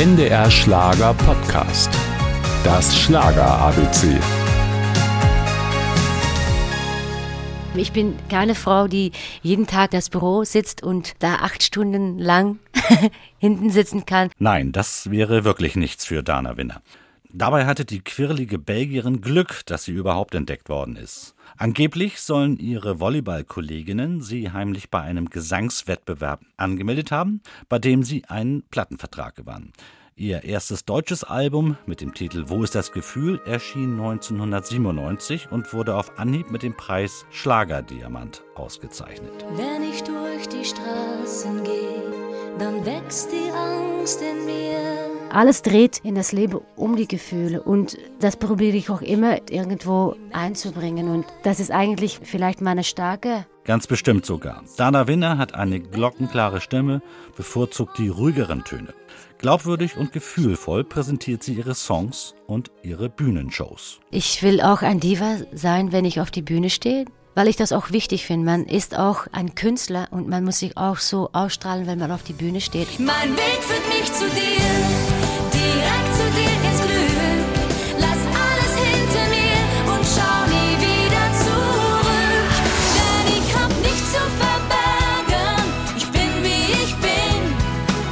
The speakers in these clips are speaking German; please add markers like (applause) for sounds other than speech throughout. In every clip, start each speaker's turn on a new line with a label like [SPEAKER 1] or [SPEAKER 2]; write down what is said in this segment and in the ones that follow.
[SPEAKER 1] NDR Schlager Podcast. Das Schlager ABC.
[SPEAKER 2] Ich bin keine Frau, die jeden Tag das Büro sitzt und da acht Stunden lang (laughs) hinten sitzen kann.
[SPEAKER 3] Nein, das wäre wirklich nichts für Dana Winner. Dabei hatte die quirlige Belgierin Glück, dass sie überhaupt entdeckt worden ist. Angeblich sollen ihre Volleyballkolleginnen sie heimlich bei einem Gesangswettbewerb angemeldet haben, bei dem sie einen Plattenvertrag gewann. Ihr erstes deutsches Album mit dem Titel Wo ist das Gefühl erschien 1997 und wurde auf Anhieb mit dem Preis Schlagerdiamant ausgezeichnet.
[SPEAKER 4] Wenn ich durch die Straßen gehe, dann wächst die Angst in mir.
[SPEAKER 2] Alles dreht in das Leben um die Gefühle und das probiere ich auch immer irgendwo einzubringen und das ist eigentlich vielleicht meine starke.
[SPEAKER 3] Ganz bestimmt sogar. Dana Winner hat eine glockenklare Stimme, bevorzugt die ruhigeren Töne. Glaubwürdig und gefühlvoll präsentiert sie ihre Songs und ihre Bühnenshows.
[SPEAKER 2] Ich will auch ein Diva sein, wenn ich auf die Bühne stehe weil ich das auch wichtig finde. Man ist auch ein Künstler und man muss sich auch so ausstrahlen, wenn man auf die Bühne steht.
[SPEAKER 4] Mein Weg führt mich zu dir, direkt zu dir ins Glück. Lass alles hinter mir und schau nie wieder zurück. Denn ich hab nichts zu verbergen. Ich bin wie ich bin.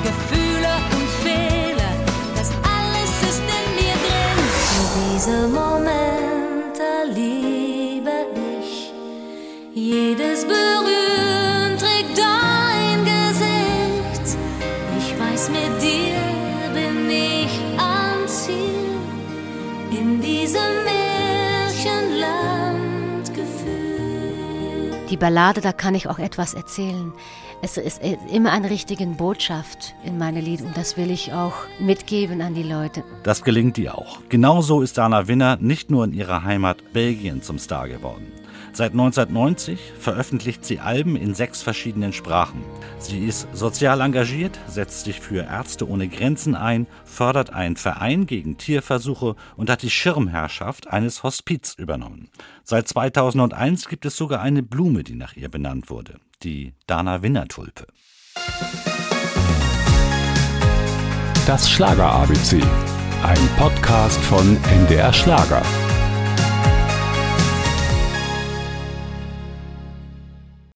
[SPEAKER 4] Gefühle und Fehler, das alles ist in mir drin. Für diese Momente Jedes Berühren trägt dein Gesicht. Ich weiß, mit dir bin ich am Ziel. In diesem Märchenland gefühlt.
[SPEAKER 2] Die Ballade, da kann ich auch etwas erzählen. Es ist immer eine richtige Botschaft in meine Lieder und das will ich auch mitgeben an die Leute.
[SPEAKER 3] Das gelingt ihr auch. Genauso ist Dana Winner nicht nur in ihrer Heimat Belgien zum Star geworden. Seit 1990 veröffentlicht sie Alben in sechs verschiedenen Sprachen. Sie ist sozial engagiert, setzt sich für Ärzte ohne Grenzen ein, fördert einen Verein gegen Tierversuche und hat die Schirmherrschaft eines Hospiz übernommen. Seit 2001 gibt es sogar eine Blume, die nach ihr benannt wurde, die Dana Winner Tulpe.
[SPEAKER 1] Das Schlager ABC. Ein Podcast von NDR Schlager.